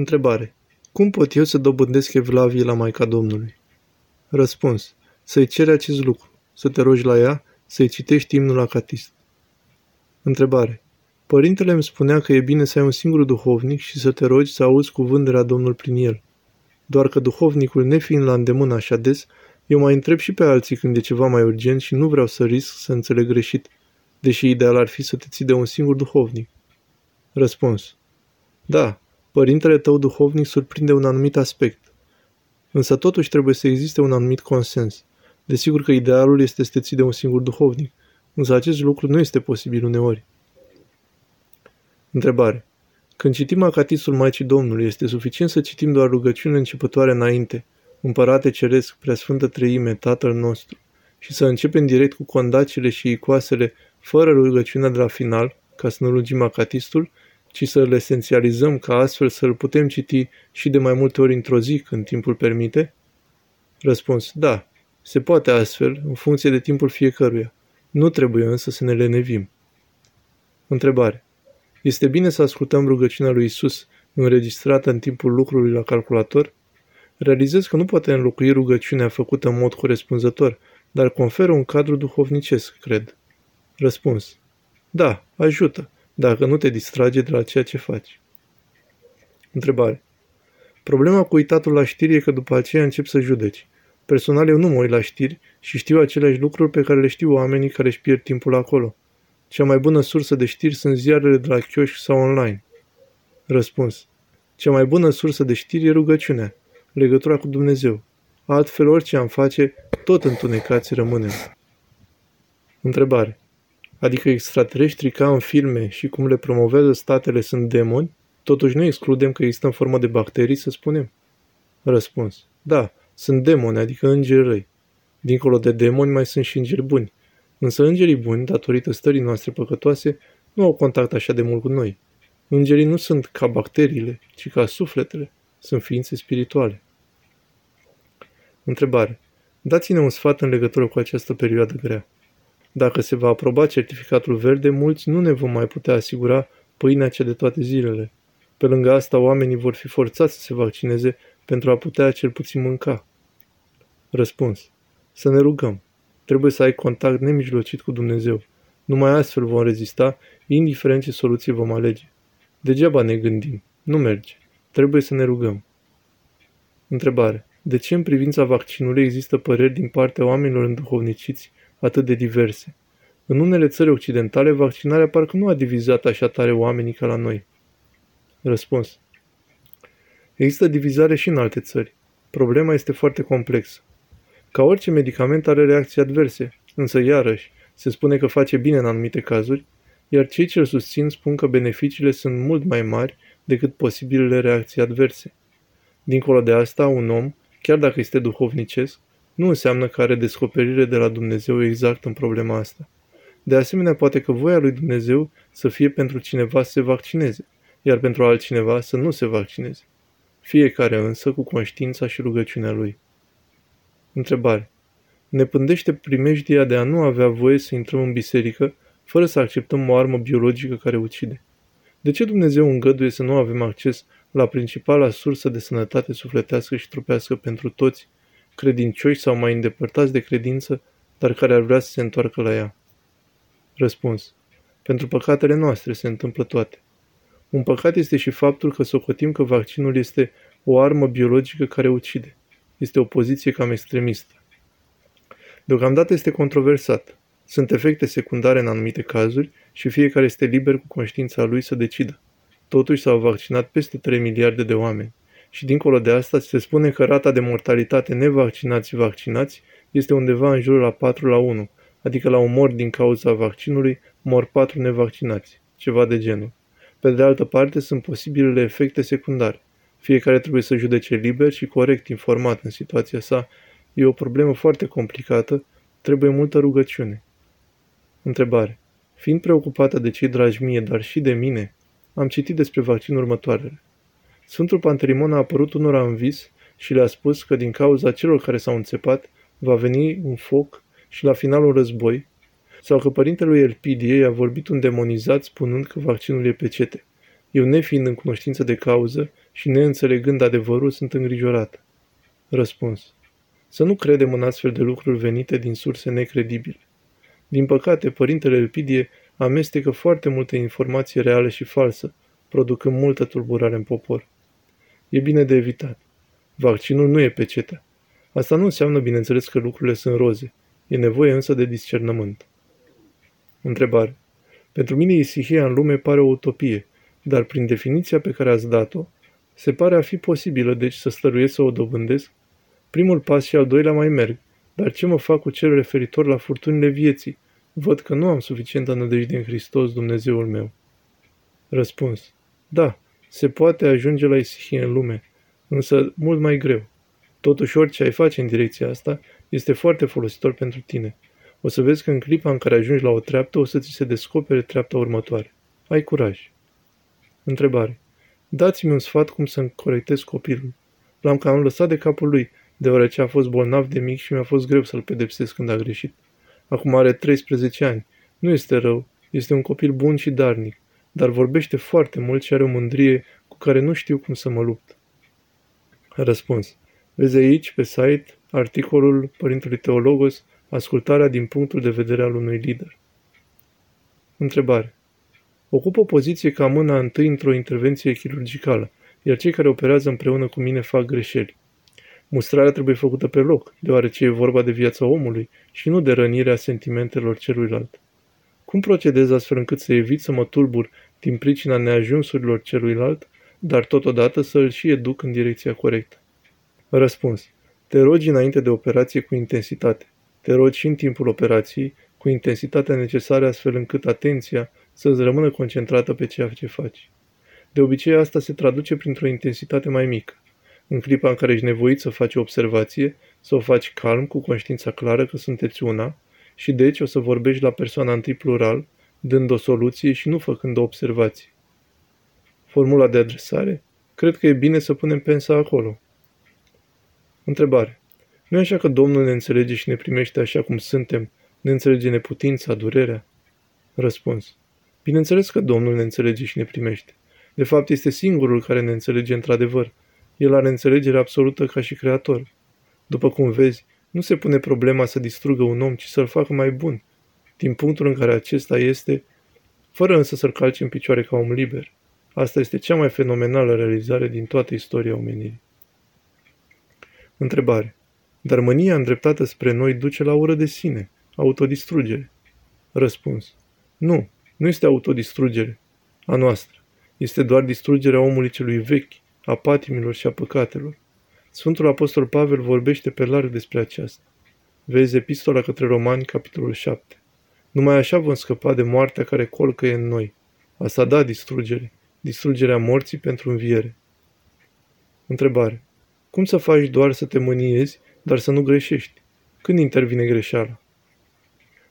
Întrebare. Cum pot eu să dobândesc evlavie la Maica Domnului? Răspuns. Să-i ceri acest lucru, să te rogi la ea, să-i citești imnul acatist. Întrebare. Părintele îmi spunea că e bine să ai un singur duhovnic și să te rogi să auzi cuvânt de la Domnul prin el. Doar că duhovnicul, nefiind la îndemână așa des, eu mai întreb și pe alții când e ceva mai urgent și nu vreau să risc să înțeleg greșit, deși ideal ar fi să te ții de un singur duhovnic. Răspuns. Da, părintele tău duhovnic surprinde un anumit aspect. Însă totuși trebuie să existe un anumit consens. Desigur că idealul este să te ții de un singur duhovnic, însă acest lucru nu este posibil uneori. Întrebare. Când citim Acatisul Maicii Domnului, este suficient să citim doar rugăciunile începătoare înainte, Împărate Ceresc, Preasfântă Treime, Tatăl nostru, și să începem direct cu condacile și icoasele, fără rugăciunea de la final, ca să nu lungim acatistul, ci să îl esențializăm ca astfel să-l putem citi și de mai multe ori într-o zi, când timpul permite? Răspuns. Da, se poate astfel, în funcție de timpul fiecăruia. Nu trebuie însă să ne lenevim. Întrebare. Este bine să ascultăm rugăciunea lui Isus înregistrată în timpul lucrului la calculator? Realizez că nu poate înlocui rugăciunea făcută în mod corespunzător, dar conferă un cadru duhovnicesc, cred. Răspuns. Da, ajută, dacă nu te distrage de la ceea ce faci. Întrebare. Problema cu uitatul la știri e că după aceea încep să judeci. Personal eu nu mă uit la știri și știu aceleași lucruri pe care le știu oamenii care își pierd timpul acolo. Cea mai bună sursă de știri sunt ziarele de la chioșc sau online. Răspuns. Cea mai bună sursă de știri e rugăciunea, legătura cu Dumnezeu. Altfel, orice am face, tot întunecați rămânem. Întrebare. Adică extraterestrii ca în filme și cum le promovează statele sunt demoni? Totuși nu excludem că există în formă de bacterii, să spunem? Răspuns. Da, sunt demoni, adică îngeri răi. Dincolo de demoni mai sunt și îngeri buni. Însă îngerii buni, datorită stării noastre păcătoase, nu au contact așa de mult cu noi. Îngerii nu sunt ca bacteriile, ci ca sufletele. Sunt ființe spirituale. Întrebare. Dați-ne un sfat în legătură cu această perioadă grea. Dacă se va aproba certificatul verde, mulți nu ne vom mai putea asigura pâinea cea de toate zilele. Pe lângă asta, oamenii vor fi forțați să se vaccineze pentru a putea cel puțin mânca. Răspuns. Să ne rugăm. Trebuie să ai contact nemijlocit cu Dumnezeu. Numai astfel vom rezista, indiferent ce soluție vom alege. Degeaba ne gândim. Nu merge. Trebuie să ne rugăm. Întrebare. De ce în privința vaccinului există păreri din partea oamenilor înduhovniciți atât de diverse? În unele țări occidentale, vaccinarea parcă nu a divizat așa tare oamenii ca la noi. Răspuns. Există divizare și în alte țări. Problema este foarte complexă. Ca orice medicament are reacții adverse, însă iarăși se spune că face bine în anumite cazuri, iar cei ce îl susțin spun că beneficiile sunt mult mai mari decât posibilele reacții adverse. Dincolo de asta, un om, chiar dacă este duhovnicesc, nu înseamnă că are descoperire de la Dumnezeu exact în problema asta. De asemenea, poate că voia lui Dumnezeu să fie pentru cineva să se vaccineze, iar pentru altcineva să nu se vaccineze. Fiecare însă cu conștiința și rugăciunea lui. Întrebare. Ne pândește primejdia de a nu avea voie să intrăm în biserică fără să acceptăm o armă biologică care ucide. De ce Dumnezeu îngăduie să nu avem acces la principala sursă de sănătate sufletească și trupească pentru toți, credincioși sau mai îndepărtați de credință, dar care ar vrea să se întoarcă la ea? Răspuns. Pentru păcatele noastre se întâmplă toate. Un păcat este și faptul că socotim că vaccinul este o armă biologică care ucide. Este o poziție cam extremistă. Deocamdată este controversat. Sunt efecte secundare în anumite cazuri și fiecare este liber cu conștiința lui să decidă. Totuși s-au vaccinat peste 3 miliarde de oameni. Și dincolo de asta se spune că rata de mortalitate nevaccinați-vaccinați este undeva în jur la 4 la 1, adică la un mort din cauza vaccinului mor 4 nevaccinați, ceva de genul. Pe de altă parte, sunt posibilele efecte secundare. Fiecare trebuie să judece liber și corect informat în situația sa. E o problemă foarte complicată, trebuie multă rugăciune. Întrebare. Fiind preocupată de cei dragi mie, dar și de mine, am citit despre vaccin următoarele. Sfântul Pantelimon a apărut unora în vis și le-a spus că din cauza celor care s-au înțepat va veni un foc și la final un război, sau că părintele lui Elpidie i-a vorbit un demonizat spunând că vaccinul e pecete. Eu, nefiind în cunoștință de cauză și neînțelegând adevărul, sunt îngrijorat. Răspuns. Să nu credem în astfel de lucruri venite din surse necredibile. Din păcate, părintele Elpidie amestecă foarte multe informații reale și falsă, producând multă tulburare în popor. E bine de evitat. Vaccinul nu e pecetea. Asta nu înseamnă, bineînțeles, că lucrurile sunt roze. E nevoie însă de discernământ. Întrebare. Pentru mine isihia în lume pare o utopie, dar prin definiția pe care ați dat-o, se pare a fi posibilă, deci să stăruiesc să o dobândesc? Primul pas și al doilea mai merg, dar ce mă fac cu cel referitor la furtunile vieții? Văd că nu am suficientă nădejde în Hristos, Dumnezeul meu. Răspuns. Da, se poate ajunge la isihie în lume, însă mult mai greu. Totuși, orice ai face în direcția asta este foarte folositor pentru tine. O să vezi că în clipa în care ajungi la o treaptă, o să ți se descopere treapta următoare. Ai curaj. Întrebare. Dați-mi un sfat cum să-mi corectez copilul. L-am cam lăsat de capul lui, deoarece a fost bolnav de mic și mi-a fost greu să-l pedepsesc când a greșit. Acum are 13 ani. Nu este rău, este un copil bun și darnic, dar vorbește foarte mult și are o mândrie cu care nu știu cum să mă lupt. Răspuns. Vezi aici, pe site, articolul Părintelui Teologos, ascultarea din punctul de vedere al unui lider. Întrebare. Ocup o poziție ca mâna întâi într-o intervenție chirurgicală, iar cei care operează împreună cu mine fac greșeli. Mustrarea trebuie făcută pe loc, deoarece e vorba de viața omului și nu de rănirea sentimentelor celuilalt. Cum procedez astfel încât să evit să mă tulbur din pricina neajunsurilor celuilalt, dar totodată să îl și educ în direcția corectă? Răspuns. Te rogi înainte de operație cu intensitate. Te rogi și în timpul operației cu intensitatea necesară astfel încât atenția să-ți rămână concentrată pe ceea ce faci. De obicei asta se traduce printr-o intensitate mai mică. În clipa în care ești nevoit să faci o observație, să o faci calm, cu conștiința clară că sunteți una, și deci o să vorbești la persoana întâi plural, dând o soluție și nu făcând o observație. Formula de adresare? Cred că e bine să punem pensa acolo. Întrebare. Nu e așa că Domnul ne înțelege și ne primește așa cum suntem, ne înțelege neputința, durerea? Răspuns. Bineînțeles că Domnul ne înțelege și ne primește. De fapt, este singurul care ne înțelege într-adevăr. El are înțelegere absolută ca și creator. După cum vezi, nu se pune problema să distrugă un om, ci să-l facă mai bun, din punctul în care acesta este, fără însă să-l calce în picioare ca om liber. Asta este cea mai fenomenală realizare din toată istoria omenirii. Întrebare. Dar mânia îndreptată spre noi duce la ură de sine, autodistrugere. Răspuns. Nu, nu este autodistrugere a noastră. Este doar distrugerea omului celui vechi, a patimilor și a păcatelor. Sfântul Apostol Pavel vorbește pe larg despre aceasta. Vezi Epistola către Romani, capitolul 7. Numai așa vom scăpa de moartea care colcă în noi. Asta da distrugere, distrugerea morții pentru înviere. Întrebare. Cum să faci doar să te mâniezi, dar să nu greșești? Când intervine greșeala?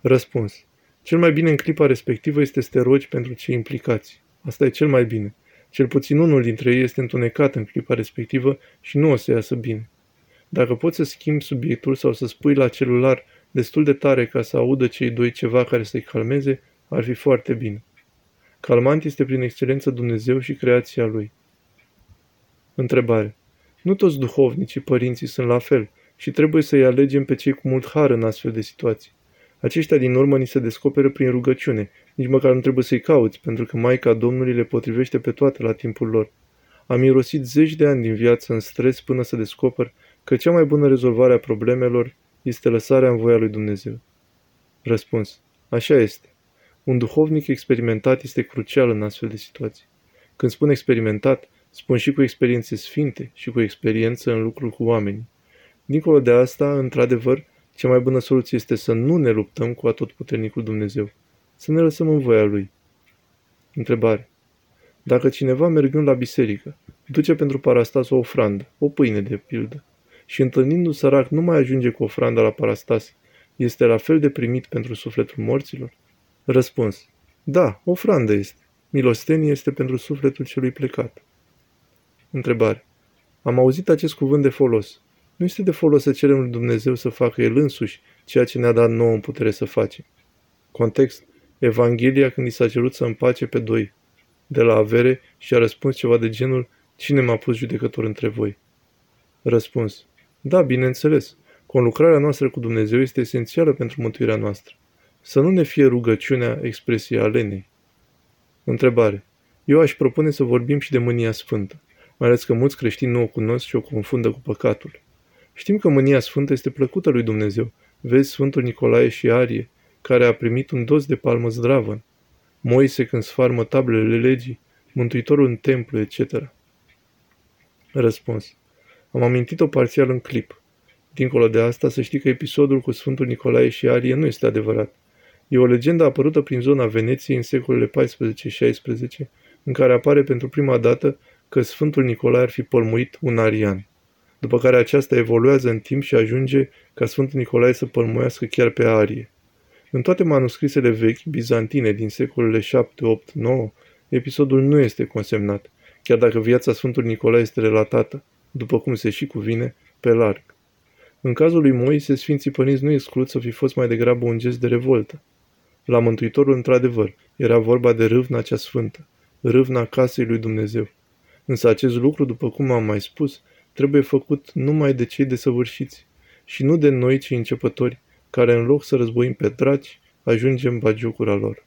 Răspuns. Cel mai bine în clipa respectivă este să te rogi pentru cei implicați. Asta e cel mai bine. Cel puțin unul dintre ei este întunecat în clipa respectivă și nu o să iasă bine. Dacă poți să schimbi subiectul sau să spui la celular destul de tare ca să audă cei doi ceva care să-i calmeze, ar fi foarte bine. Calmant este prin excelență Dumnezeu și creația Lui. Întrebare. Nu toți duhovnicii, părinții sunt la fel și trebuie să-i alegem pe cei cu mult har în astfel de situații. Aceștia din urmă ni se descoperă prin rugăciune, nici măcar nu trebuie să-i cauți, pentru că Maica Domnului le potrivește pe toate la timpul lor. Am irosit zeci de ani din viață în stres până să descoper că cea mai bună rezolvare a problemelor este lăsarea în voia lui Dumnezeu. Răspuns. Așa este. Un duhovnic experimentat este crucial în astfel de situații. Când spun experimentat, spun și cu experiențe sfinte și cu experiență în lucrul cu oamenii. Dincolo de asta, într-adevăr, cea mai bună soluție este să nu ne luptăm cu atotputernicul Dumnezeu, să ne lăsăm în voia Lui. Întrebare. Dacă cineva mergând la biserică, duce pentru parastas o ofrandă, o pâine de pildă, și întâlnindu-l sărac nu mai ajunge cu ofranda la parastas, este la fel de primit pentru sufletul morților? Răspuns. Da, ofrandă este. Milostenie este pentru sufletul celui plecat. Întrebare. Am auzit acest cuvânt de folos. Nu este de folos să cerem lui Dumnezeu să facă El însuși ceea ce ne-a dat nouă în putere să facem. Context. Evanghelia când i s-a cerut să împace pe doi. de la avere și a răspuns ceva de genul Cine m-a pus judecător între voi? Răspuns. Da, bineînțeles. Conlucrarea noastră cu Dumnezeu este esențială pentru mântuirea noastră. Să nu ne fie rugăciunea expresia alenei. Întrebare. Eu aș propune să vorbim și de mânia sfântă, mai ales că mulți creștini nu o cunosc și o confundă cu păcatul. Știm că mânia sfântă este plăcută lui Dumnezeu. Vezi Sfântul Nicolae și Arie, care a primit un dos de palmă zdravă. Moise când sfarmă tablele legii, Mântuitorul în templu, etc. Răspuns. Am amintit-o parțial în clip. Dincolo de asta, să știi că episodul cu Sfântul Nicolae și Arie nu este adevărat. E o legendă apărută prin zona Veneției în secolele 14-16, în care apare pentru prima dată că Sfântul Nicolae ar fi pălmuit un arian, după care aceasta evoluează în timp și ajunge ca Sfântul Nicolae să pălmuiască chiar pe Arie. În toate manuscrisele vechi, bizantine, din secolele 7, 8, 9, episodul nu este consemnat, chiar dacă viața Sfântului Nicolae este relatată, după cum se și cuvine, pe larg. În cazul lui Moise, Sfinții Părinți nu exclud să fi fost mai degrabă un gest de revoltă. La Mântuitorul, într-adevăr, era vorba de râvna cea sfântă, râvna casei lui Dumnezeu. Însă acest lucru, după cum am mai spus, trebuie făcut numai de cei desăvârșiți și nu de noi cei începători, care în loc să războim pe draci, ajungem bagiucura lor.